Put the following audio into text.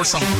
for some.